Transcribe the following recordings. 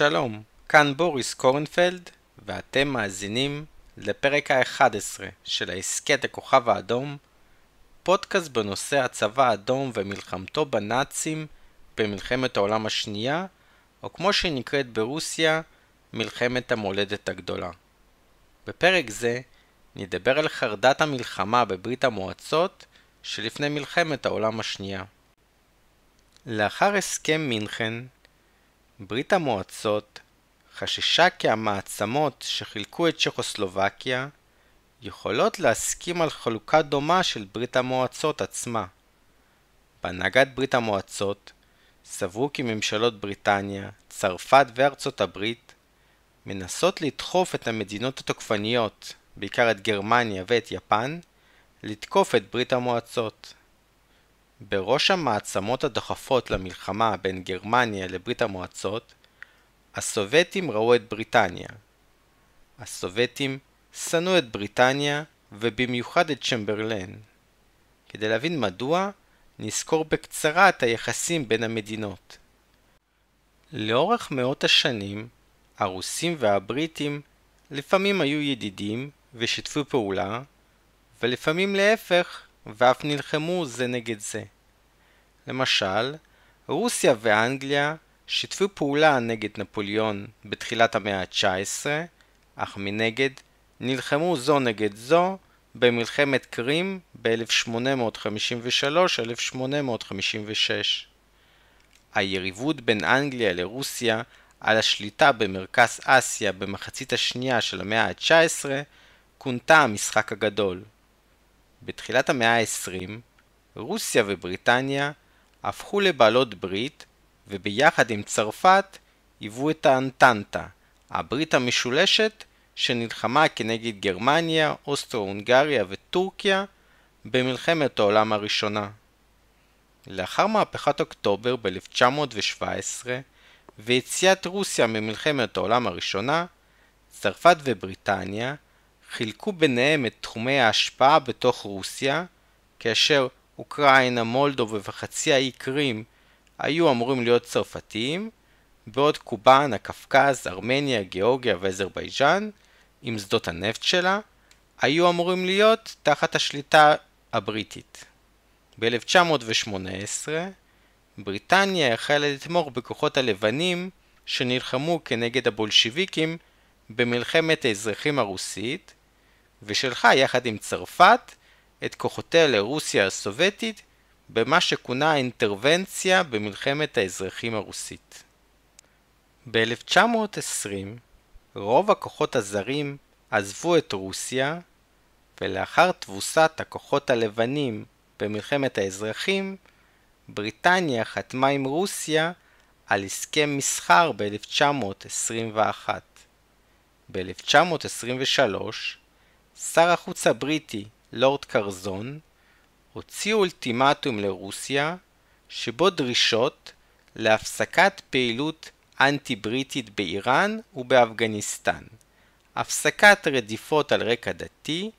שלום, כאן בוריס קורנפלד, ואתם מאזינים לפרק ה-11 של ההסכת הכוכב האדום, פודקאסט בנושא הצבא האדום ומלחמתו בנאצים במלחמת העולם השנייה, או כמו שהיא נקראת ברוסיה, מלחמת המולדת הגדולה. בפרק זה נדבר על חרדת המלחמה בברית המועצות שלפני מלחמת העולם השנייה. לאחר הסכם מינכן, ברית המועצות חששה כי המעצמות שחילקו את צ'כוסלובקיה יכולות להסכים על חלוקה דומה של ברית המועצות עצמה. בהנהגת ברית המועצות סברו כי ממשלות בריטניה, צרפת וארצות הברית מנסות לדחוף את המדינות התוקפניות, בעיקר את גרמניה ואת יפן, לתקוף את ברית המועצות. בראש המעצמות הדוחפות למלחמה בין גרמניה לברית המועצות, הסובייטים ראו את בריטניה. הסובייטים שנאו את בריטניה ובמיוחד את צ'מברלן. כדי להבין מדוע, נזכור בקצרה את היחסים בין המדינות. לאורך מאות השנים, הרוסים והבריטים לפעמים היו ידידים ושיתפו פעולה, ולפעמים להפך, ואף נלחמו זה נגד זה. למשל, רוסיה ואנגליה שיתפו פעולה נגד נפוליאון בתחילת המאה ה-19, אך מנגד נלחמו זו נגד זו במלחמת קרים ב-1853-1856. היריבות בין אנגליה לרוסיה על השליטה במרכז אסיה במחצית השנייה של המאה ה-19 כונתה המשחק הגדול. בתחילת המאה ה-20, רוסיה ובריטניה הפכו לבעלות ברית, וביחד עם צרפת היוו את האנטנטה, הברית המשולשת שנלחמה כנגד גרמניה, אוסטרו-הונגריה וטורקיה במלחמת העולם הראשונה. לאחר מהפכת אוקטובר ב-1917 ויציאת רוסיה ממלחמת העולם הראשונה, צרפת ובריטניה חילקו ביניהם את תחומי ההשפעה בתוך רוסיה, כאשר אוקראינה, מולדובה וחצי האי קרים היו אמורים להיות צרפתיים, בעוד קובאן, הקווקז, ארמניה, גיאורגיה ואזרבייג'אן, עם שדות הנפט שלה, היו אמורים להיות תחת השליטה הבריטית. ב-1918 בריטניה החלה לתמוך בכוחות הלבנים שנלחמו כנגד הבולשיביקים במלחמת האזרחים הרוסית, ושלחה יחד עם צרפת את כוחותיה לרוסיה הסובייטית במה שכונה האינטרוונציה במלחמת האזרחים הרוסית. ב-1920 רוב הכוחות הזרים עזבו את רוסיה, ולאחר תבוסת הכוחות הלבנים במלחמת האזרחים, בריטניה חתמה עם רוסיה על הסכם מסחר ב-1921. ב-1923, שר החוץ הבריטי לורד קרזון הוציא אולטימטום לרוסיה שבו דרישות להפסקת פעילות אנטי-בריטית באיראן ובאפגניסטן, הפסקת רדיפות על רקע דתי,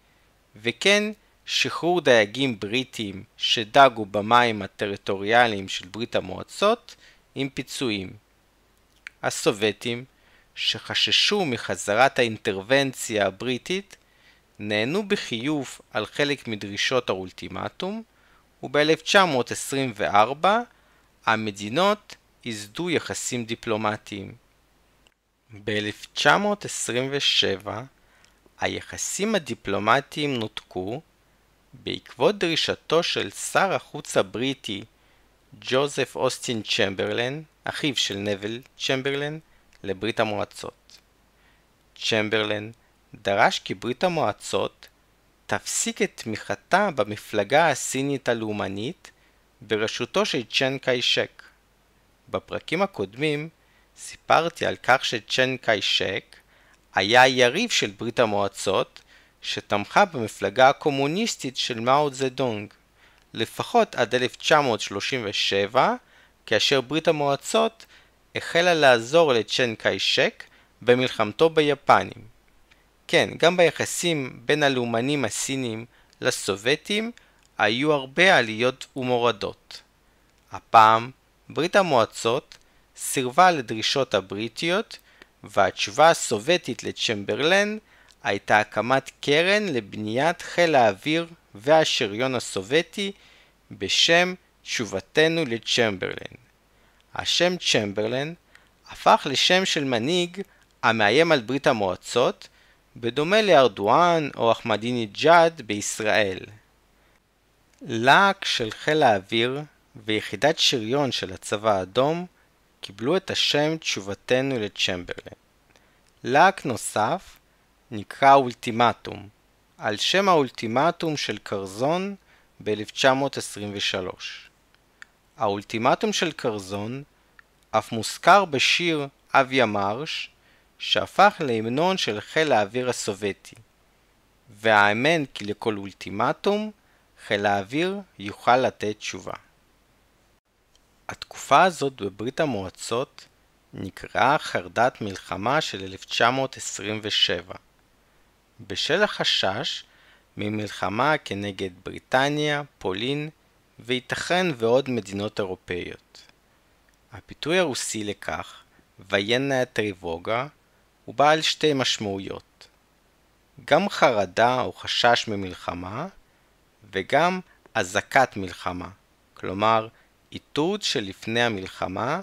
וכן שחרור דייגים בריטים שדגו במים הטריטוריאליים של ברית המועצות עם פיצויים. הסובייטים, שחששו מחזרת האינטרוונציה הבריטית, נענו בחיוב על חלק מדרישות האולטימטום, וב-1924 המדינות ייסדו יחסים דיפלומטיים. ב-1927 היחסים הדיפלומטיים נותקו בעקבות דרישתו של שר החוץ הבריטי ג'וזף אוסטין צ'מברלן, אחיו של נבל צ'מברלן, לברית המועצות. צ'מברלן דרש כי ברית המועצות תפסיק את תמיכתה במפלגה הסינית הלאומנית בראשותו של צ'ן קאי-שק. בפרקים הקודמים סיפרתי על כך שצ'ן קאי-שק היה יריב של ברית המועצות שתמכה במפלגה הקומוניסטית של מאו דונג, לפחות עד 1937, כאשר ברית המועצות החלה לעזור לצ'ן קאי-שק במלחמתו ביפנים. כן, גם ביחסים בין הלאומנים הסינים לסובייטים היו הרבה עליות ומורדות. הפעם ברית המועצות סירבה לדרישות הבריטיות, והתשובה הסובייטית לצ'מברלן הייתה הקמת קרן לבניית חיל האוויר והשריון הסובייטי בשם תשובתנו לצ'מברלן. השם צ'מברלן הפך לשם של מנהיג המאיים על ברית המועצות, בדומה לארדואן או אחמדינג'אד בישראל. להק של חיל האוויר ויחידת שריון של הצבא האדום קיבלו את השם תשובתנו לצ'מברלן. להק נוסף נקרא אולטימטום, על שם האולטימטום של קרזון ב-1923. האולטימטום של קרזון אף מוזכר בשיר אבי המרש, שהפך להמנון של חיל האוויר הסובייטי, והאמן כי לכל אולטימטום חיל האוויר יוכל לתת תשובה. התקופה הזאת בברית המועצות נקראה חרדת מלחמה של 1927, בשל החשש ממלחמה כנגד בריטניה, פולין וייתכן ועוד מדינות אירופאיות. הפיתוי הרוסי לכך, וינה טריבוגה, הוא בעל שתי משמעויות. גם חרדה או חשש ממלחמה, וגם אזעקת מלחמה, כלומר איתות שלפני המלחמה,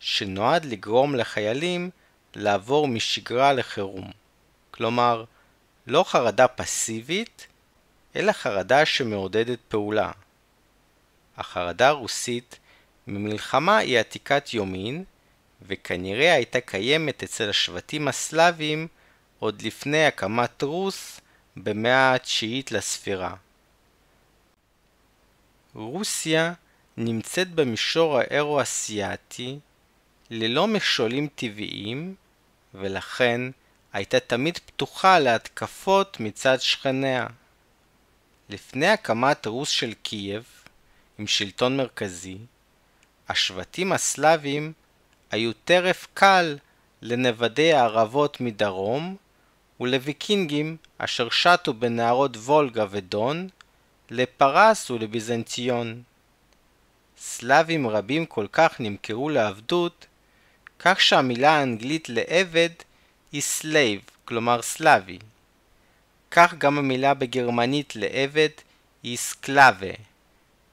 שנועד לגרום לחיילים לעבור משגרה לחירום. כלומר, לא חרדה פסיבית, אלא חרדה שמעודדת פעולה. החרדה הרוסית ממלחמה היא עתיקת יומין, וכנראה הייתה קיימת אצל השבטים הסלאבים עוד לפני הקמת רוס במאה התשיעית לספירה. רוסיה נמצאת במישור האירו-אסיאתי ללא מכשולים טבעיים, ולכן הייתה תמיד פתוחה להתקפות מצד שכניה. לפני הקמת רוס של קייב, עם שלטון מרכזי, השבטים הסלאבים היו טרף קל לנוודי הערבות מדרום ולוויקינגים אשר שטו בנהרות וולגה ודון לפרס ולביזנציון. סלאבים רבים כל כך נמכרו לעבדות, כך שהמילה האנגלית לעבד היא slave, כלומר סלאבי. כך גם המילה בגרמנית לעבד היא סקלאבה,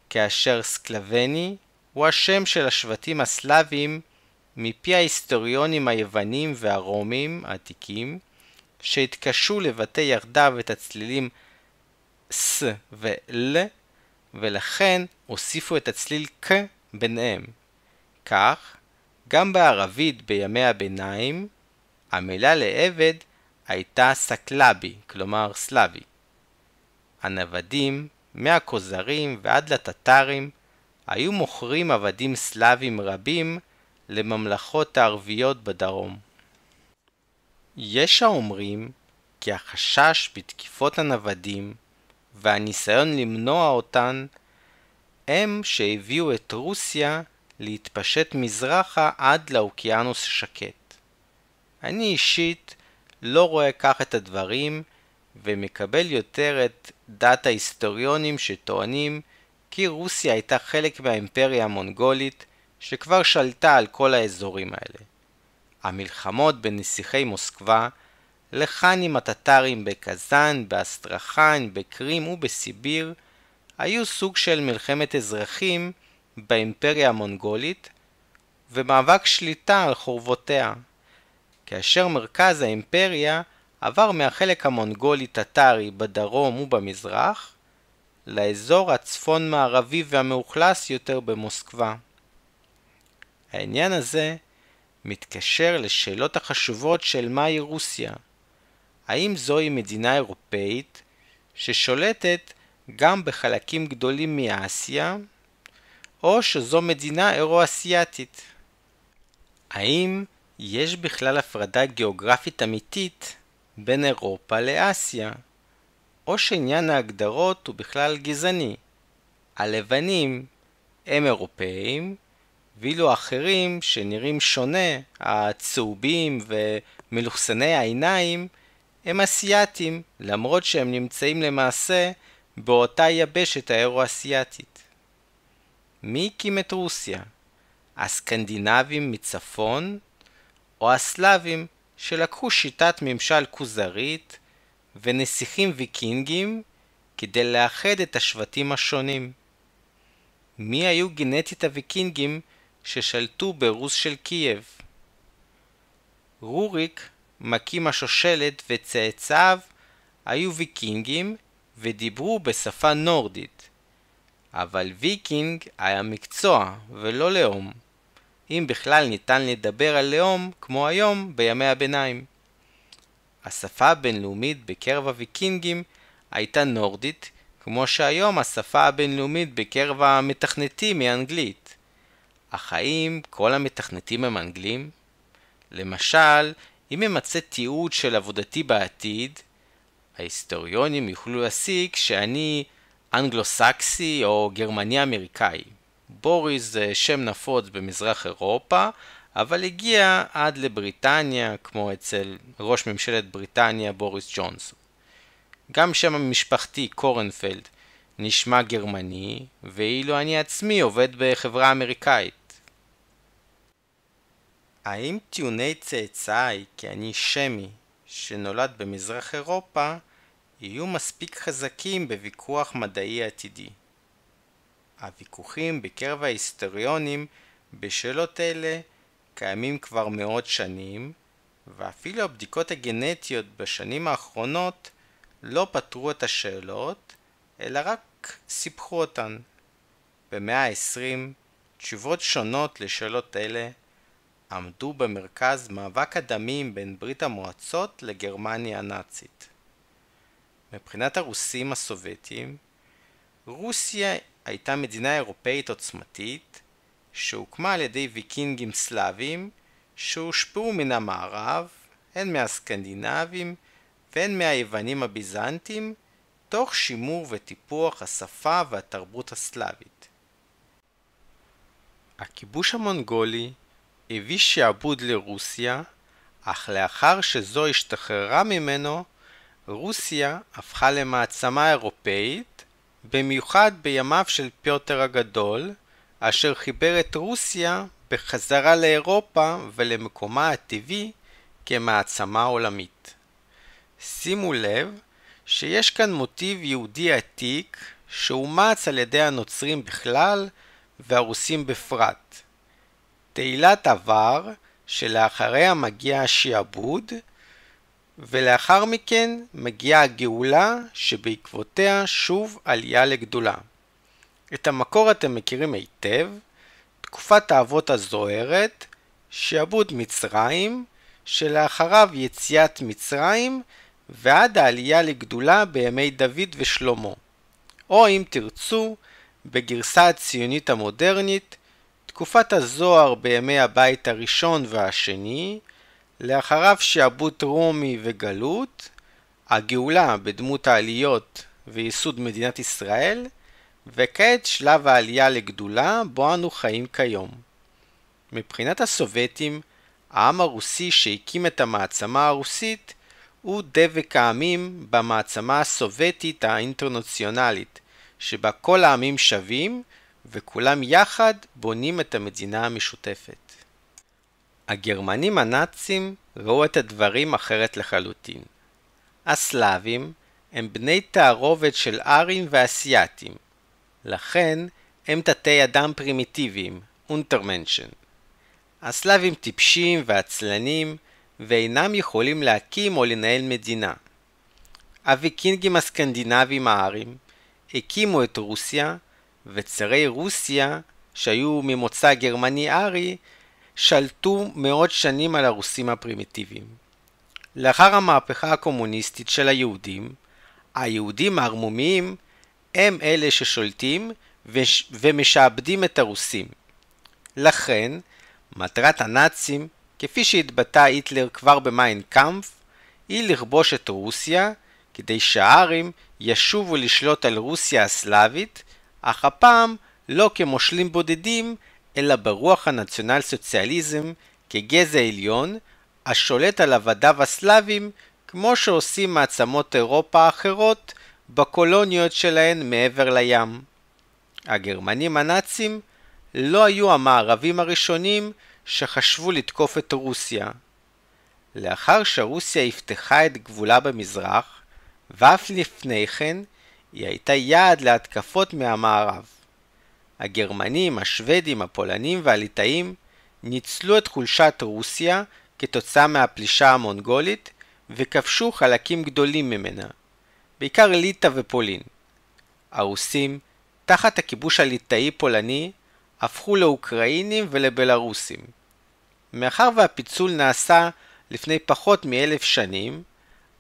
כאשר סקלבני הוא השם של השבטים הסלאביים מפי ההיסטוריונים היוונים והרומים העתיקים, שהתקשו לבטא יחדיו את הצלילים ס ול, ולכן הוסיפו את הצליל ק ביניהם. כך, גם בערבית בימי הביניים, המילה לעבד הייתה סקלבי, כלומר סלאבי. הנוודים, מהכוזרים ועד לטטרים, היו מוכרים עבדים סלאבים רבים לממלכות הערביות בדרום. יש האומרים כי החשש בתקיפות הנוודים והניסיון למנוע אותן הם שהביאו את רוסיה להתפשט מזרחה עד לאוקיינוס השקט. אני אישית לא רואה כך את הדברים ומקבל יותר את דת ההיסטוריונים שטוענים כי רוסיה הייתה חלק מהאימפריה המונגולית שכבר שלטה על כל האזורים האלה. המלחמות בין נסיכי מוסקבה לחאנים הטטרים בקזאן, באסטרחן, בקרים ובסיביר היו סוג של מלחמת אזרחים באימפריה המונגולית ומאבק שליטה על חורבותיה, כאשר מרכז האימפריה עבר מהחלק המונגולי-טטרי בדרום ובמזרח לאזור הצפון-מערבי והמאוכלס יותר במוסקבה. העניין הזה מתקשר לשאלות החשובות של מהי רוסיה. האם זוהי מדינה אירופאית ששולטת גם בחלקים גדולים מאסיה, או שזו מדינה אירו-אסיאתית? האם יש בכלל הפרדה גיאוגרפית אמיתית בין אירופה לאסיה? או שעניין ההגדרות הוא בכלל גזעני. הלבנים הם אירופאים, ואילו האחרים שנראים שונה, הצהובים ומלוכסני העיניים, הם אסיאתים, למרות שהם נמצאים למעשה באותה יבשת האירו-אסיאתית. מי הקים את רוסיה? הסקנדינבים מצפון, או הסלאבים שלקחו שיטת ממשל כוזרית ונסיכים ויקינגים כדי לאחד את השבטים השונים. מי היו גנטית הוויקינגים ששלטו ברוס של קייב? רוריק, מקים השושלת וצאצאיו היו ויקינגים ודיברו בשפה נורדית. אבל ויקינג היה מקצוע ולא לאום. אם בכלל ניתן לדבר על לאום כמו היום בימי הביניים. השפה הבינלאומית בקרב הוויקינגים הייתה נורדית, כמו שהיום השפה הבינלאומית בקרב המתכנתים היא אנגלית. אך האם כל המתכנתים הם אנגלים? למשל, אם אמצא תיעוד של עבודתי בעתיד, ההיסטוריונים יוכלו להסיק שאני אנגלו-סקסי או גרמני אמריקאי. בוריס זה שם נפוץ במזרח אירופה, אבל הגיע עד לבריטניה, כמו אצל ראש ממשלת בריטניה בוריס ג'ונסון. גם שם המשפחתי קורנפלד נשמע גרמני, ואילו אני עצמי עובד בחברה אמריקאית. האם טיעוני צאצאי כי אני שמי שנולד במזרח אירופה יהיו מספיק חזקים בוויכוח מדעי עתידי? הוויכוחים בקרב ההיסטוריונים בשאלות אלה קיימים כבר מאות שנים, ואפילו הבדיקות הגנטיות בשנים האחרונות לא פתרו את השאלות, אלא רק סיפחו אותן. במאה ה-20 תשובות שונות לשאלות אלה עמדו במרכז מאבק הדמים בין ברית המועצות לגרמניה הנאצית. מבחינת הרוסים הסובייטים, רוסיה הייתה מדינה אירופאית עוצמתית שהוקמה על ידי ויקינגים סלאבים שהושפעו מן המערב, הן מהסקנדינבים והן מהיוונים הביזנטים, תוך שימור וטיפוח השפה והתרבות הסלאבית. הכיבוש המונגולי הביא שעבוד לרוסיה, אך לאחר שזו השתחררה ממנו, רוסיה הפכה למעצמה אירופאית, במיוחד בימיו של פיוטר הגדול, אשר חיבר את רוסיה בחזרה לאירופה ולמקומה הטבעי כמעצמה עולמית. שימו לב שיש כאן מוטיב יהודי עתיק שאומץ על ידי הנוצרים בכלל והרוסים בפרט. תהילת עבר שלאחריה מגיע השעבוד ולאחר מכן מגיעה הגאולה שבעקבותיה שוב עלייה לגדולה. את המקור אתם מכירים היטב, תקופת האבות הזוהרת, שעבוד מצרים, שלאחריו יציאת מצרים ועד העלייה לגדולה בימי דוד ושלמה. או אם תרצו, בגרסה הציונית המודרנית, תקופת הזוהר בימי הבית הראשון והשני, לאחריו שעבוד רומי וגלות, הגאולה בדמות העליות וייסוד מדינת ישראל, וכעת שלב העלייה לגדולה בו אנו חיים כיום. מבחינת הסובייטים, העם הרוסי שהקים את המעצמה הרוסית הוא דבק העמים במעצמה הסובייטית האינטרנציונלית, שבה כל העמים שווים וכולם יחד בונים את המדינה המשותפת. הגרמנים הנאצים ראו את הדברים אחרת לחלוטין. הסלאבים הם בני תערובת של ארים ואסייתים, לכן הם תתי אדם פרימיטיביים, Untermenschen. הסלאבים טיפשים ועצלנים ואינם יכולים להקים או לנהל מדינה. הוויקינגים הסקנדינבים הארים הקימו את רוסיה, וצרי רוסיה, שהיו ממוצא גרמני ארי, שלטו מאות שנים על הרוסים הפרימיטיביים. לאחר המהפכה הקומוניסטית של היהודים, היהודים הערמומיים הם אלה ששולטים וש... ומשעבדים את הרוסים. לכן, מטרת הנאצים, כפי שהתבטא היטלר כבר במיין קאמפף, היא לכבוש את רוסיה, כדי שהארים ישובו לשלוט על רוסיה הסלאבית, אך הפעם לא כמושלים בודדים, אלא ברוח הנציונל סוציאליזם כגזע עליון, השולט על עבדיו הסלאבים, כמו שעושים מעצמות אירופה האחרות בקולוניות שלהן מעבר לים. הגרמנים הנאצים לא היו המערבים הראשונים שחשבו לתקוף את רוסיה. לאחר שרוסיה יפתחה את גבולה במזרח, ואף לפני כן, היא הייתה יעד להתקפות מהמערב. הגרמנים, השוודים, הפולנים והליטאים ניצלו את חולשת רוסיה כתוצאה מהפלישה המונגולית וכבשו חלקים גדולים ממנה, בעיקר ליטא ופולין. הרוסים, תחת הכיבוש הליטאי-פולני, הפכו לאוקראינים ולבלארוסים. מאחר והפיצול נעשה לפני פחות מאלף שנים,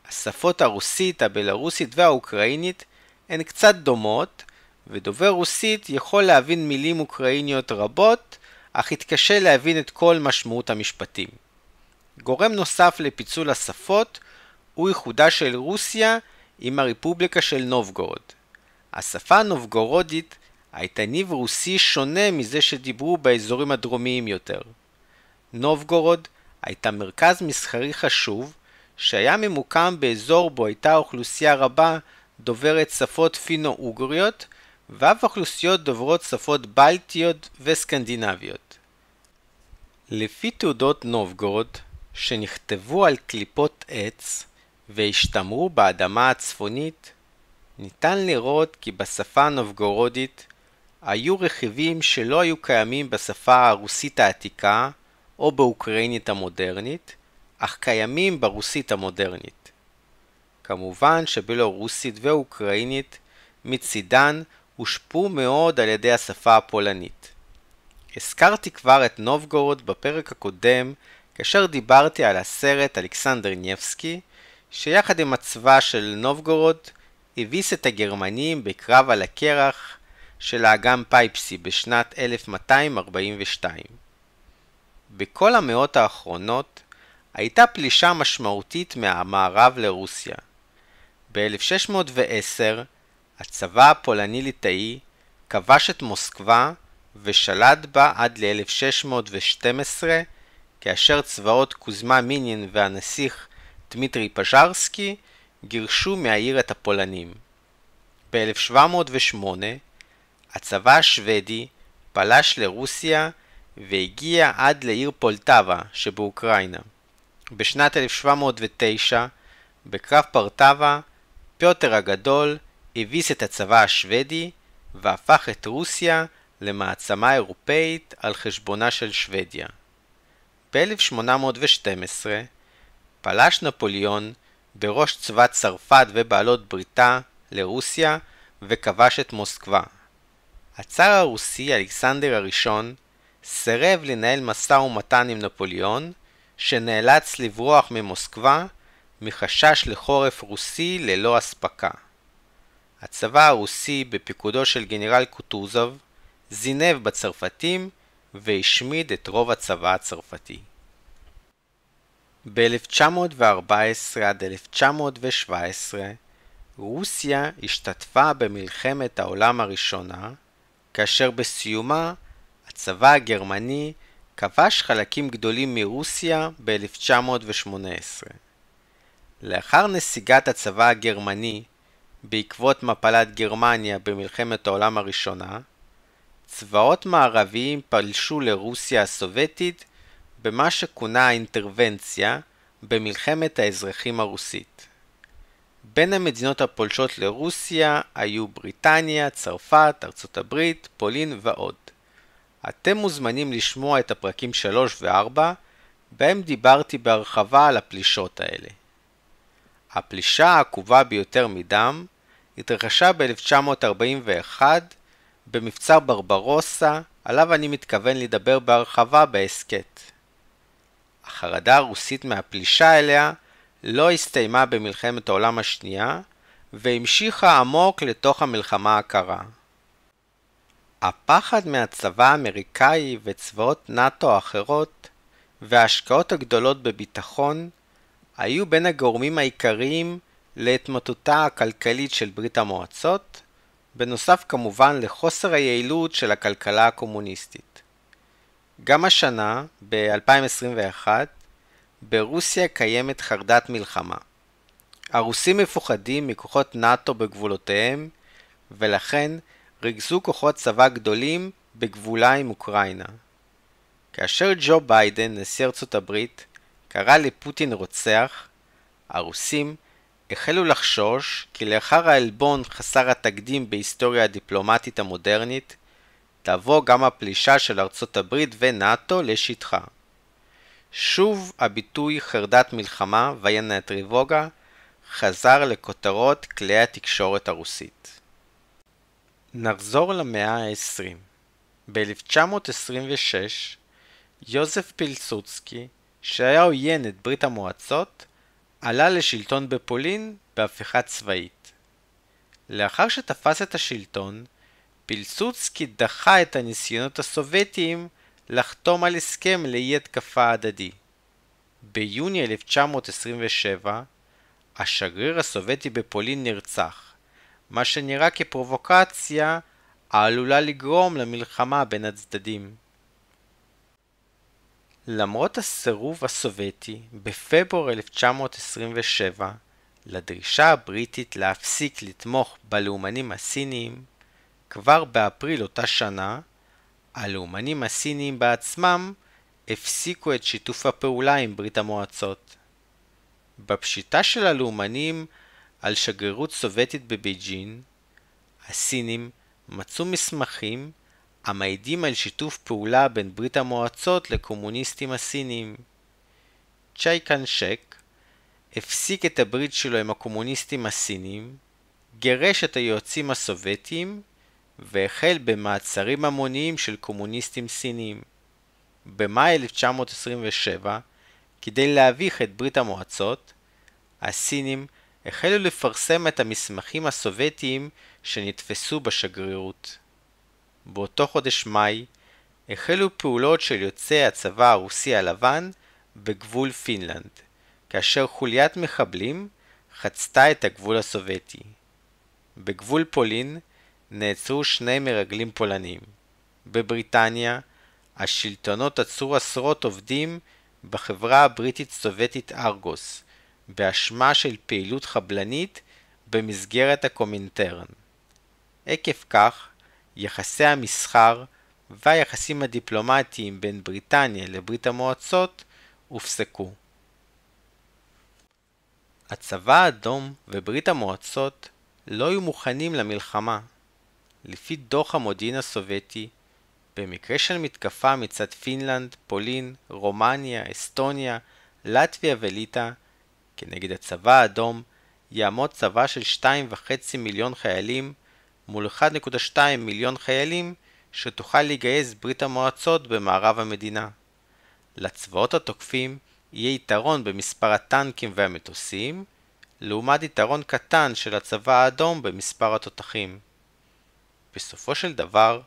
השפות הרוסית, הבלארוסית והאוקראינית הן קצת דומות, ודובר רוסית יכול להבין מילים אוקראיניות רבות, אך יתקשה להבין את כל משמעות המשפטים. גורם נוסף לפיצול השפות הוא איחודה של רוסיה עם הרפובליקה של נובגורוד. השפה הנובגורודית הייתה ניב רוסי שונה מזה שדיברו באזורים הדרומיים יותר. נובגורוד הייתה מרכז מסחרי חשוב שהיה ממוקם באזור בו הייתה אוכלוסייה רבה דוברת שפות פינו-אוגריות ואף אוכלוסיות דוברות שפות בלטיות וסקנדינביות. לפי תעודות נובגורוד, שנכתבו על קליפות עץ והשתמרו באדמה הצפונית, ניתן לראות כי בשפה הנובגורודית היו רכיבים שלא היו קיימים בשפה הרוסית העתיקה או באוקראינית המודרנית, אך קיימים ברוסית המודרנית. כמובן שבלורוסית ואוקראינית מצידן הושפעו מאוד על ידי השפה הפולנית. הזכרתי כבר את נובגורוד בפרק הקודם כאשר דיברתי על הסרט אלכסנדר ניבסקי, שיחד עם הצבא של נובגורוד הביס את הגרמנים בקרב על הקרח של האגם פייפסי בשנת 1242. בכל המאות האחרונות הייתה פלישה משמעותית מהמערב לרוסיה. ב-1610 הצבא הפולני-ליטאי כבש את מוסקבה ושלט בה עד ל-1612 כאשר צבאות קוזמה מינין והנסיך דמיטרי פז'רסקי גירשו מהעיר את הפולנים. ב-1708 הצבא השוודי פלש לרוסיה והגיע עד לעיר פולטבה שבאוקראינה. בשנת 1709, בקרב פרטבה, פיוטר הגדול הביס את הצבא השוודי והפך את רוסיה למעצמה אירופאית על חשבונה של שוודיה. ב-1812 פלש נפוליאון בראש צבא צרפת ובעלות בריתה לרוסיה וכבש את מוסקבה. הצאר הרוסי אלכסנדר הראשון סירב לנהל משא ומתן עם נפוליאון, שנאלץ לברוח ממוסקבה מחשש לחורף רוסי ללא אספקה. הצבא הרוסי בפיקודו של גנרל קוטוזוב זינב בצרפתים והשמיד את רוב הצבא הצרפתי. ב-1914 עד 1917 רוסיה השתתפה במלחמת העולם הראשונה, כאשר בסיומה הצבא הגרמני כבש חלקים גדולים מרוסיה ב-1918. לאחר נסיגת הצבא הגרמני בעקבות מפלת גרמניה במלחמת העולם הראשונה, צבאות מערביים פלשו לרוסיה הסובייטית במה שכונה האינטרוונציה במלחמת האזרחים הרוסית. בין המדינות הפולשות לרוסיה היו בריטניה, צרפת, ארצות הברית, פולין ועוד. אתם מוזמנים לשמוע את הפרקים 3 ו-4, בהם דיברתי בהרחבה על הפלישות האלה. הפלישה העקובה ביותר מדם התרחשה ב-1941 במבצע ברברוסה, עליו אני מתכוון לדבר בהרחבה בהסכת. החרדה הרוסית מהפלישה אליה לא הסתיימה במלחמת העולם השנייה, והמשיכה עמוק לתוך המלחמה הקרה. הפחד מהצבא האמריקאי וצבאות נאט"ו האחרות וההשקעות הגדולות בביטחון היו בין הגורמים העיקריים להתמוטטותה הכלכלית של ברית המועצות, בנוסף כמובן לחוסר היעילות של הכלכלה הקומוניסטית. גם השנה, ב-2021, ברוסיה קיימת חרדת מלחמה. הרוסים מפוחדים מכוחות נאט"ו בגבולותיהם, ולכן ריכזו כוחות צבא גדולים בגבולה עם אוקראינה. כאשר ג'ו ביידן, נשיא ארצות הברית, קרא לפוטין רוצח, הרוסים החלו לחשוש כי לאחר העלבון חסר התקדים בהיסטוריה הדיפלומטית המודרנית, תבוא גם הפלישה של ארצות הברית ונאט"ו לשטחה. שוב הביטוי חרדת מלחמה וינה טריבוגה חזר לכותרות כלי התקשורת הרוסית. נחזור למאה ה-20. ב-1926 יוזף פילסוצקי, שהיה עוין את ברית המועצות, עלה לשלטון בפולין בהפיכה צבאית. לאחר שתפס את השלטון, פילסוצקי דחה את הניסיונות הסובייטיים לחתום על הסכם לאי התקפה הדדי. ביוני 1927, השגריר הסובייטי בפולין נרצח, מה שנראה כפרובוקציה העלולה לגרום למלחמה בין הצדדים. למרות הסירוב הסובייטי בפברואר 1927 לדרישה הבריטית להפסיק לתמוך בלאומנים הסיניים, כבר באפריל אותה שנה, הלאומנים הסיניים בעצמם הפסיקו את שיתוף הפעולה עם ברית המועצות. בפשיטה של הלאומנים על שגרירות סובייטית בבייג'ין, הסינים מצאו מסמכים המעידים על שיתוף פעולה בין ברית המועצות לקומוניסטים הסינים. צ'ייקן שק הפסיק את הברית שלו עם הקומוניסטים הסינים, גירש את היועצים הסובייטים והחל במעצרים המוניים של קומוניסטים סינים. במאי 1927, כדי להביך את ברית המועצות, הסינים החלו לפרסם את המסמכים הסובייטיים שנתפסו בשגרירות. באותו חודש מאי החלו פעולות של יוצאי הצבא הרוסי הלבן בגבול פינלנד, כאשר חוליית מחבלים חצתה את הגבול הסובייטי. בגבול פולין נעצרו שני מרגלים פולנים. בבריטניה השלטונות עצרו עשרות עובדים בחברה הבריטית-סובייטית ארגוס, באשמה של פעילות חבלנית במסגרת הקומינטרן. עקב כך, יחסי המסחר והיחסים הדיפלומטיים בין בריטניה לברית המועצות הופסקו. הצבא האדום וברית המועצות לא היו מוכנים למלחמה. לפי דוח המודיעין הסובייטי, במקרה של מתקפה מצד פינלנד, פולין, רומניה, אסטוניה, לטביה וליטא, כנגד הצבא האדום יעמוד צבא של 2.5 מיליון חיילים מול 1.2 מיליון חיילים שתוכל לגייס ברית המועצות במערב המדינה. לצבאות התוקפים יהיה יתרון במספר הטנקים והמטוסים, לעומת יתרון קטן של הצבא האדום במספר התותחים. בסופו של דבר,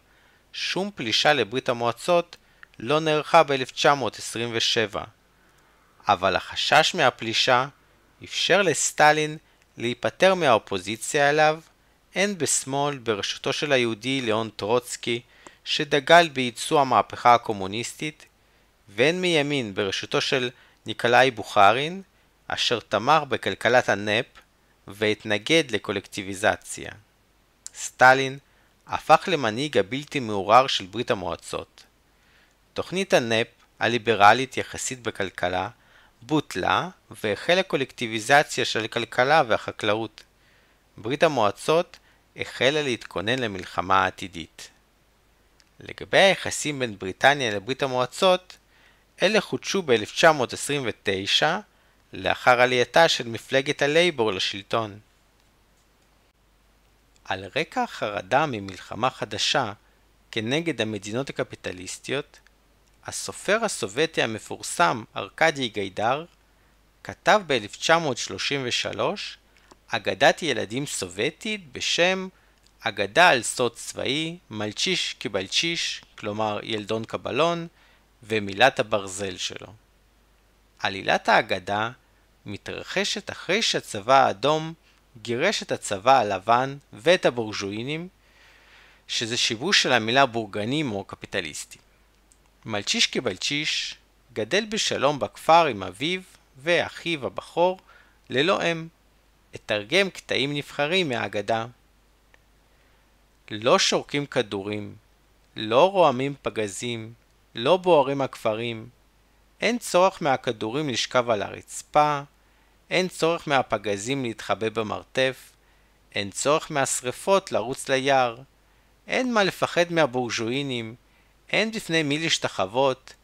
שום פלישה לברית המועצות לא נערכה ב-1927, אבל החשש מהפלישה אפשר לסטלין להיפטר מהאופוזיציה אליו, הן בשמאל בראשותו של היהודי ליאון טרוצקי, שדגל בייצוא המהפכה הקומוניסטית, והן מימין בראשותו של ניקולאי בוכרין, אשר תמך בכלכלת הנפ והתנגד לקולקטיביזציה. סטלין הפך למנהיג הבלתי מעורר של ברית המועצות. תוכנית הנפ, הליברלית יחסית בכלכלה, בוטלה והחלה קולקטיביזציה של הכלכלה והחקלאות. ברית המועצות החלה להתכונן למלחמה העתידית. לגבי היחסים בין בריטניה לברית המועצות, אלה חודשו ב-1929 לאחר עלייתה של מפלגת הלייבור לשלטון. על רקע החרדה ממלחמה חדשה כנגד המדינות הקפיטליסטיות, הסופר הסובייטי המפורסם ארכדי גיידר כתב ב-1933 אגדת ילדים סובייטית בשם אגדה על סוד צבאי, מלצ'יש קיבלצ'יש, כלומר ילדון קבלון, ומילת הברזל שלו. עלילת האגדה מתרחשת אחרי שהצבא האדום גירש את הצבא הלבן ואת הבורז'וינים, שזה שיבוש של המילה בורגנים או קפיטליסטים. מלצ'יש כבלצ'יש גדל בשלום בכפר עם אביו ואחיו הבכור ללא אם. אתרגם קטעים נבחרים מהאגדה. לא שורקים כדורים, לא רועמים פגזים, לא בוערים הכפרים. אין צורך מהכדורים לשכב על הרצפה, אין צורך מהפגזים להתחבא במרתף, אין צורך מהשרפות לרוץ ליער. אין מה לפחד מהבורז'וינים, אין בפני מי להשתחוות,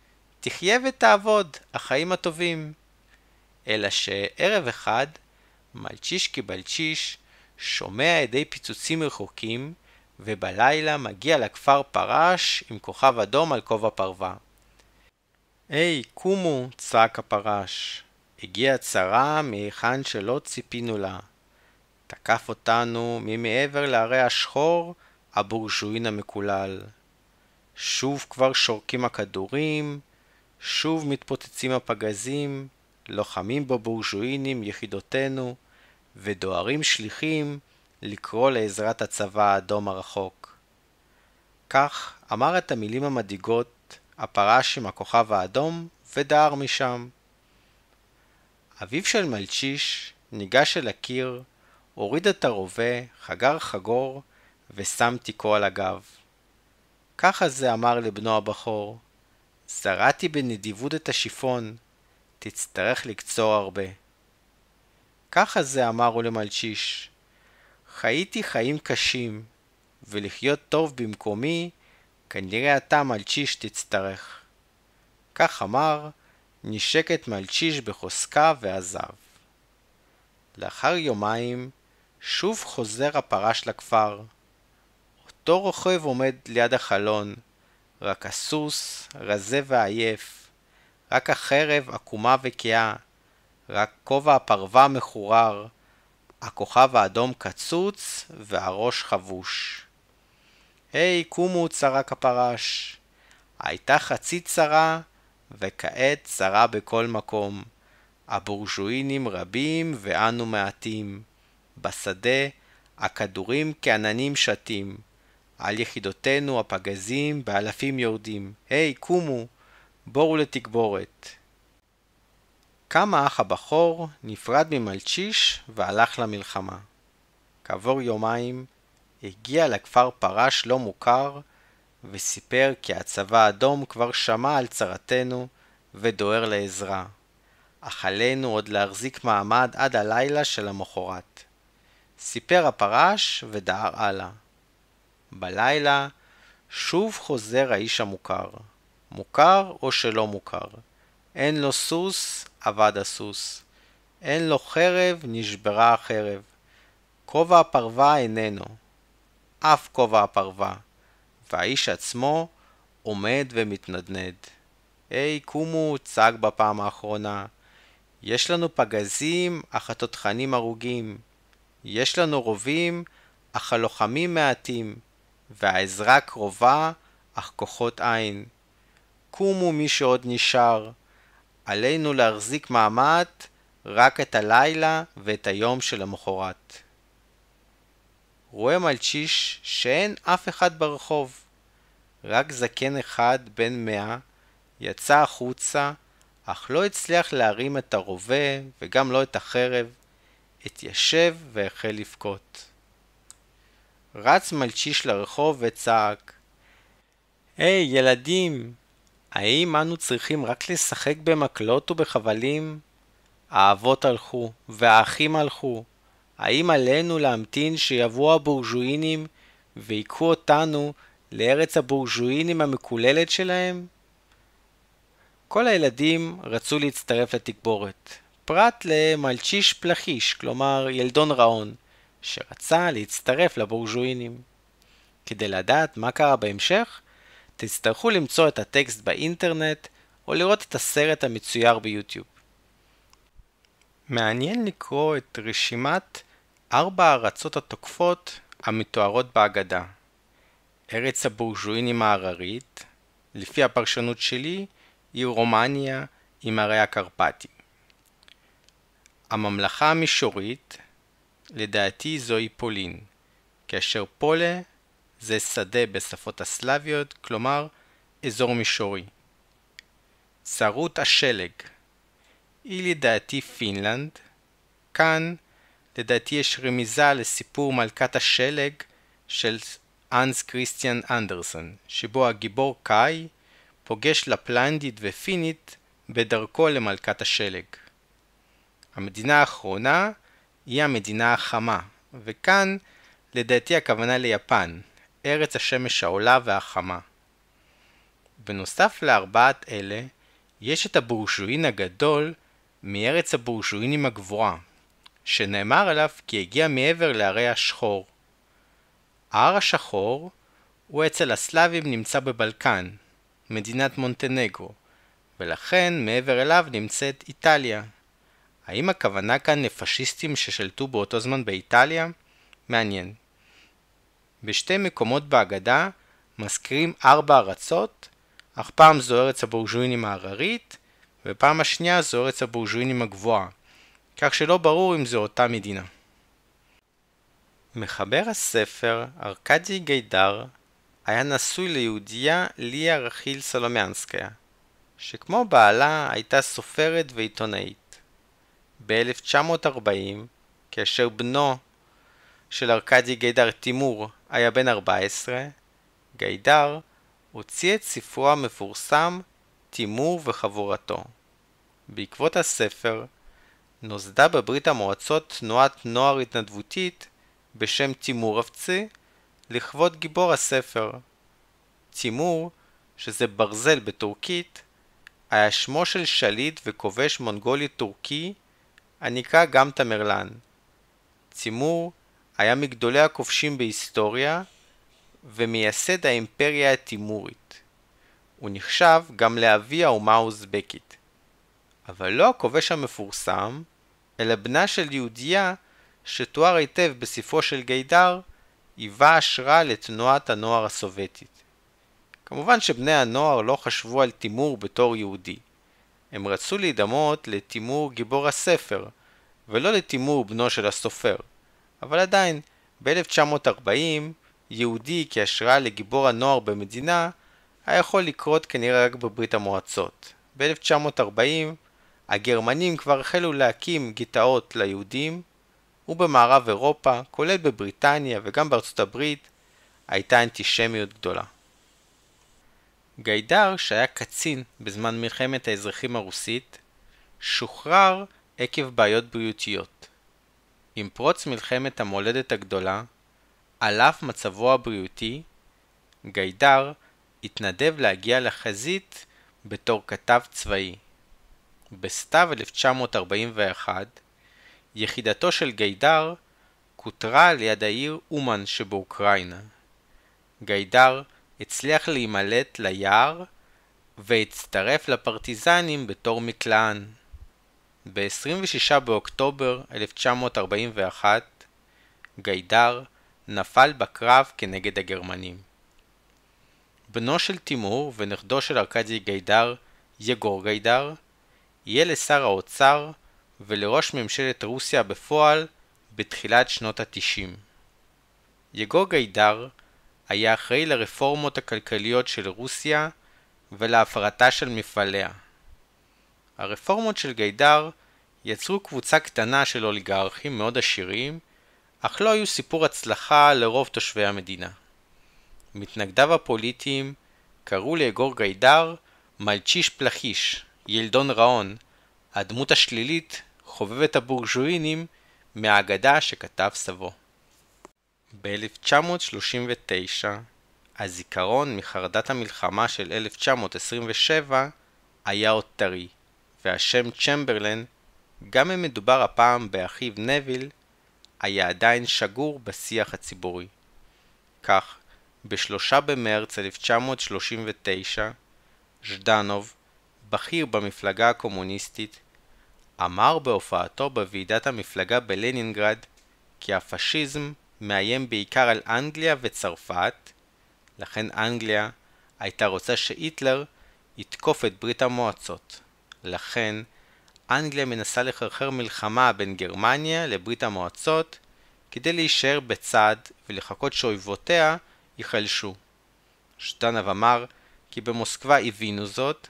תחיה ותעבוד, החיים הטובים. אלא שערב אחד, מלצ'יש כבלצ'יש שומע עדי פיצוצים רחוקים, ובלילה מגיע לכפר פרש עם כוכב אדום על כובע פרווה. היי, hey, קומו! צעק הפרש. הגיעה צרה מהיכן שלא ציפינו לה. תקף אותנו ממעבר להרי השחור הבורז'ואין המקולל. שוב כבר שורקים הכדורים, שוב מתפוצצים הפגזים, לוחמים בבורז'ואינים יחידותינו, ודוהרים שליחים לקרוא לעזרת הצבא האדום הרחוק. כך אמר את המילים המדאיגות הפרש עם הכוכב האדום ודהר משם. אביו של מלצ'יש ניגש אל הקיר, הוריד את הרובה, חגר חגור ושם תיקו על הגב. ככה זה אמר לבנו הבכור, זרעתי בנדיבות את השיפון, תצטרך לקצור הרבה. ככה זה אמרו למלשיש, חייתי חיים קשים, ולחיות טוב במקומי, כנראה אתה מלשיש תצטרך. כך אמר, נשק את מלשיש בחוזקה ועזב. לאחר יומיים, שוב חוזר הפרש לכפר. אותו רוכב עומד ליד החלון, רק הסוס רזה ועייף, רק החרב עקומה וכהה, רק כובע הפרווה מחורר, הכוכב האדום קצוץ והראש חבוש. היי, hey, קומו, צרק הפרש. הייתה חצי צרה, וכעת צרה בכל מקום. הבורז'ואינים רבים ואנו מעטים. בשדה הכדורים כעננים שתים. על יחידותינו הפגזים באלפים יורדים. היי, hey, קומו, בואו לתגבורת. קם האח הבכור, נפרד ממלצ'יש והלך למלחמה. כעבור יומיים הגיע לכפר פרש לא מוכר וסיפר כי הצבא האדום כבר שמע על צרתנו ודוהר לעזרה. אך עלינו עוד להחזיק מעמד עד הלילה של המחרת. סיפר הפרש ודהר הלאה. בלילה שוב חוזר האיש המוכר. מוכר או שלא מוכר. אין לו סוס, אבד הסוס. אין לו חרב, נשברה החרב. כובע הפרווה איננו. אף כובע הפרווה. והאיש עצמו עומד ומתנדנד. היי, קומו, צעק בפעם האחרונה. יש לנו פגזים, אך התותחנים הרוגים. יש לנו רובים, אך הלוחמים מעטים. והעזרה קרובה, אך כוחות אין. קומו מי שעוד נשאר. עלינו להחזיק מעמד רק את הלילה ואת היום של המחרת. רואה מלצ'יש שאין אף אחד ברחוב. רק זקן אחד בן מאה יצא החוצה, אך לא הצליח להרים את הרובה וגם לא את החרב, התיישב והחל לבכות. רץ מלצ'יש לרחוב וצעק, היי, hey, ילדים, האם אנו צריכים רק לשחק במקלות ובחבלים? האבות הלכו, והאחים הלכו. האם עלינו להמתין שיבואו הבורז'ואינים ויקחו אותנו לארץ הבורז'ואינים המקוללת שלהם? כל הילדים רצו להצטרף לתגבורת, פרט למלצ'יש פלחיש, כלומר ילדון רעון, שרצה להצטרף לבורז'ואינים. כדי לדעת מה קרה בהמשך, תצטרכו למצוא את הטקסט באינטרנט או לראות את הסרט המצויר ביוטיוב. מעניין לקרוא את רשימת ארבע הארצות התוקפות המתוארות בהגדה. ארץ הבורז'ואינים ההררית, לפי הפרשנות שלי, היא רומניה עם הרי הקרפטי. הממלכה המישורית, לדעתי זוהי פולין, כאשר פולה זה שדה בשפות הסלאביות, כלומר אזור מישורי. צרות השלג היא לדעתי פינלנד. כאן לדעתי יש רמיזה לסיפור מלכת השלג של אנס כריסטיאן אנדרסון, שבו הגיבור קאי פוגש לפלנדית ופינית בדרכו למלכת השלג. המדינה האחרונה היא המדינה החמה, וכאן לדעתי הכוונה ליפן, ארץ השמש העולה והחמה. בנוסף לארבעת אלה, יש את הבורשואין הגדול מארץ הבורשואינים הגבוהה, שנאמר עליו כי הגיע מעבר להרי השחור. ההר השחור הוא אצל הסלאבים נמצא בבלקן, מדינת מונטנגרו, ולכן מעבר אליו נמצאת איטליה. האם הכוונה כאן לפשיסטים ששלטו באותו זמן באיטליה? מעניין. בשתי מקומות בהגדה מזכירים ארבע ארצות, אך פעם זו ארץ הבורז'וינים ההררית, ופעם השנייה זו ארץ הבורז'וינים הגבוהה, כך שלא ברור אם זו אותה מדינה. מחבר הספר, ארכדי גיידר, היה נשוי ליהודייה ליה רכיל סלומיאנסקיה, שכמו בעלה הייתה סופרת ועיתונאית. ב-1940, כאשר בנו של ארכדי גיידר תימור היה בן 14, גיידר הוציא את ספרו המפורסם תימור וחבורתו. בעקבות הספר נוסדה בברית המועצות תנועת נוער התנדבותית בשם תימור אבצי לכבוד גיבור הספר. תימור, שזה ברזל בטורקית, היה שמו של שליט וכובש מונגולי טורקי הנקרא גם תמרלן. תימור היה מגדולי הכובשים בהיסטוריה ומייסד האימפריה התימורית. הוא נחשב גם לאבי האומה האוזבקית. אבל לא הכובש המפורסם, אלא בנה של יהודייה שתואר היטב בספרו של גיידר, היווה השראה לתנועת הנוער הסובייטית. כמובן שבני הנוער לא חשבו על תימור בתור יהודי. הם רצו להידמות לתימור גיבור הספר, ולא לתימור בנו של הסופר. אבל עדיין, ב-1940, יהודי כהשראה לגיבור הנוער במדינה, היה יכול לקרות כנראה רק בברית המועצות. ב-1940, הגרמנים כבר החלו להקים גטאות ליהודים, ובמערב אירופה, כולל בבריטניה וגם בארצות הברית, הייתה אנטישמיות גדולה. גיידר, שהיה קצין בזמן מלחמת האזרחים הרוסית, שוחרר עקב בעיות בריאותיות. עם פרוץ מלחמת המולדת הגדולה, על אף מצבו הבריאותי, גיידר התנדב להגיע לחזית בתור כתב צבאי. בסתיו 1941, יחידתו של גיידר כותרה ליד העיר אומן שבאוקראינה. גיידר הצליח להימלט ליער והצטרף לפרטיזנים בתור מקלען. ב-26 באוקטובר 1941 גיידר נפל בקרב כנגד הגרמנים. בנו של תימור ונכדו של ארכדי גיידר, יגור גיידר, יהיה לשר האוצר ולראש ממשלת רוסיה בפועל בתחילת שנות התשעים. יגור גיידר היה אחראי לרפורמות הכלכליות של רוסיה ולהפרטה של מפעליה. הרפורמות של גיידר יצרו קבוצה קטנה של אוליגרכים מאוד עשירים, אך לא היו סיפור הצלחה לרוב תושבי המדינה. מתנגדיו הפוליטיים קראו ליגור גיידר מלצ'יש פלחיש, ילדון רעון, הדמות השלילית חובבת הבורז'ואינים מהאגדה שכתב סבו. ב-1939, הזיכרון מחרדת המלחמה של 1927 היה עוד טרי, והשם צ'מברלן, גם אם מדובר הפעם באחיו נביל, היה עדיין שגור בשיח הציבורי. כך, ב-3 במרץ 1939, ז'דנוב, בכיר במפלגה הקומוניסטית, אמר בהופעתו בוועידת המפלגה בלנינגרד כי הפשיזם מאיים בעיקר על אנגליה וצרפת, לכן אנגליה הייתה רוצה שהיטלר יתקוף את ברית המועצות. לכן אנגליה מנסה לחרחר מלחמה בין גרמניה לברית המועצות כדי להישאר בצד ולחכות שאויבותיה ייחלשו. שטנב אמר כי במוסקבה הבינו זאת,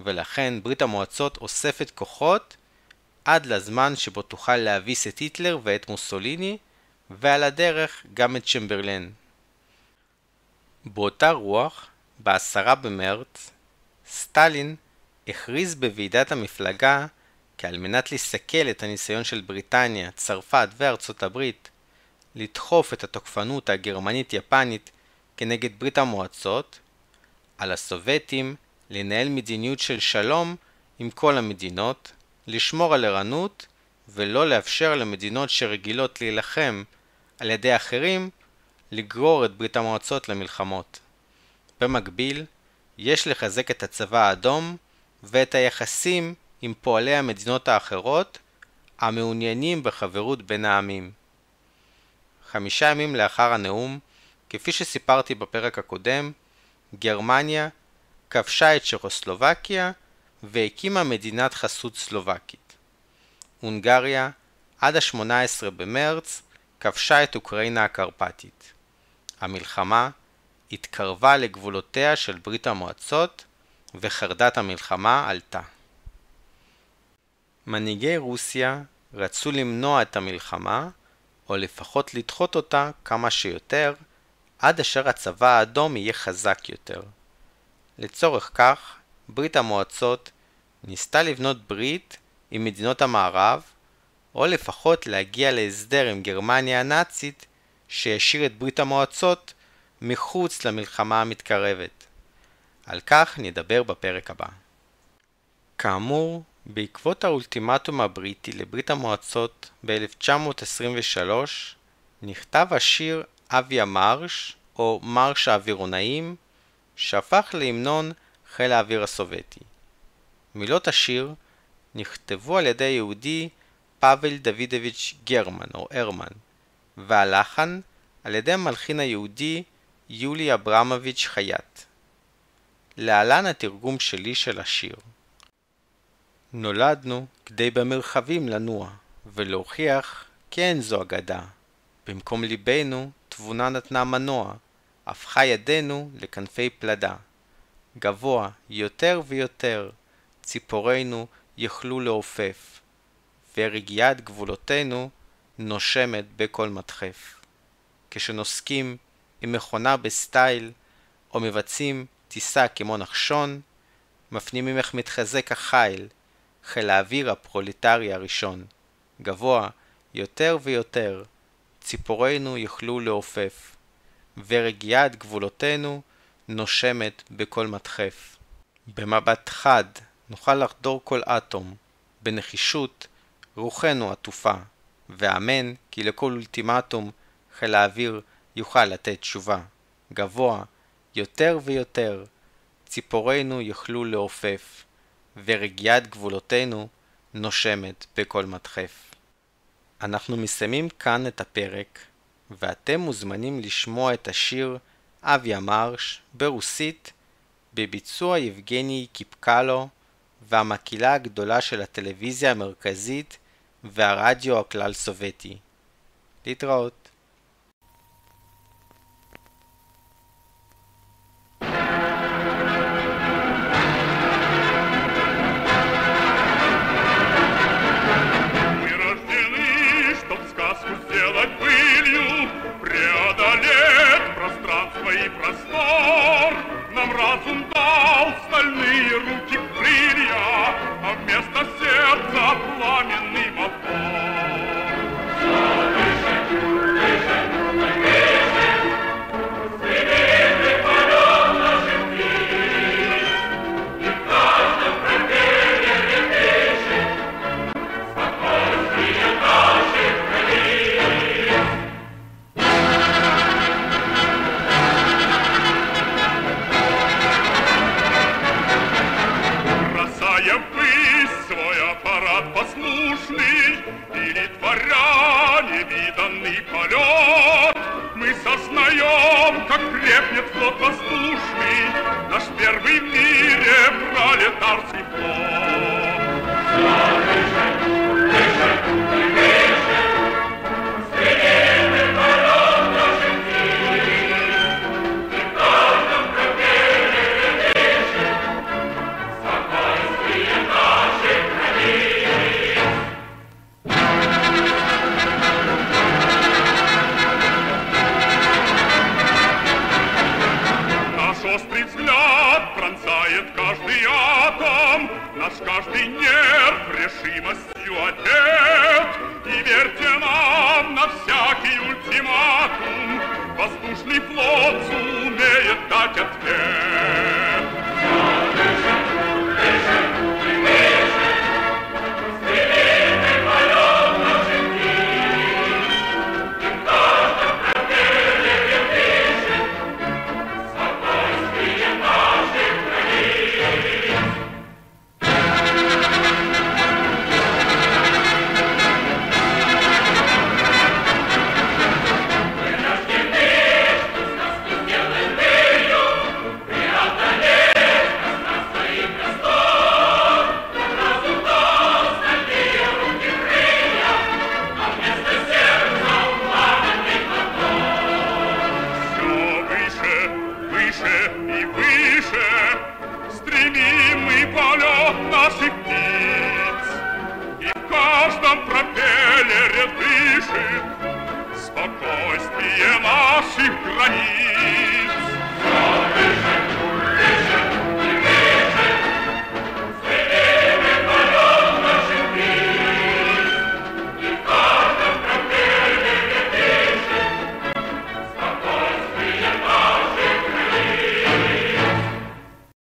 ולכן ברית המועצות אוספת כוחות עד לזמן שבו תוכל להביס את היטלר ואת מוסוליני, ועל הדרך גם את צ'מברלן. באותה רוח, ב-10 במרץ, סטלין הכריז בוועידת המפלגה כי על מנת לסכל את הניסיון של בריטניה, צרפת וארצות הברית לדחוף את התוקפנות הגרמנית-יפנית כנגד ברית המועצות, על הסובייטים לנהל מדיניות של שלום עם כל המדינות, לשמור על ערנות ולא לאפשר למדינות שרגילות להילחם על ידי אחרים לגרור את ברית המועצות למלחמות. במקביל, יש לחזק את הצבא האדום ואת היחסים עם פועלי המדינות האחרות המעוניינים בחברות בין העמים. חמישה ימים לאחר הנאום, כפי שסיפרתי בפרק הקודם, גרמניה כבשה את צ'כוסלובקיה והקימה מדינת חסות סלובקית. הונגריה, עד ה-18 במרץ, כבשה את אוקראינה הקרפטית. המלחמה התקרבה לגבולותיה של ברית המועצות וחרדת המלחמה עלתה. מנהיגי רוסיה רצו למנוע את המלחמה, או לפחות לדחות אותה כמה שיותר, עד אשר הצבא האדום יהיה חזק יותר. לצורך כך, ברית המועצות ניסתה לבנות ברית עם מדינות המערב, או לפחות להגיע להסדר עם גרמניה הנאצית שהשאיר את ברית המועצות מחוץ למלחמה המתקרבת. על כך נדבר בפרק הבא. כאמור, בעקבות האולטימטום הבריטי לברית המועצות ב-1923, נכתב השיר אבי המרש, או מרש האווירונאים, שהפך להמנון חיל האוויר הסובייטי. מילות השיר נכתבו על ידי יהודי פאבל דוידוביץ' גרמן או הרמן, והלחן על ידי המלחין היהודי יולי אברמוביץ' חייט. להלן התרגום שלי של השיר. נולדנו כדי במרחבים לנוע, ולהוכיח כי אין זו אגדה. במקום ליבנו תבונה נתנה מנוע, הפכה ידינו לכנפי פלדה. גבוה יותר ויותר, ציפורינו יכלו לעופף, ורגיעת גבולותינו נושמת בכל מדחף. כשנוסקים עם מכונה ב style, או מבצעים טיסה כמו נחשון, מפנימים איך מתחזק החיל, חיל האוויר הפרולטרי הראשון. גבוה יותר ויותר, ציפורינו יוכלו לעופף, ורגיעת גבולותינו נושמת בכל מדחף. במבט חד נוכל לחדור כל אטום, בנחישות רוחנו עטופה, ואמן כי לכל אולטימטום חיל האוויר יוכל לתת תשובה. גבוה יותר ויותר, ציפורינו יוכלו לעופף, ורגיעת גבולותינו נושמת בכל מדחף. אנחנו מסיימים כאן את הפרק, ואתם מוזמנים לשמוע את השיר אבי המרש ברוסית בביצוע יבגני קיפקלו והמקהלה הגדולה של הטלוויזיה המרכזית והרדיו הכלל סובייטי. להתראות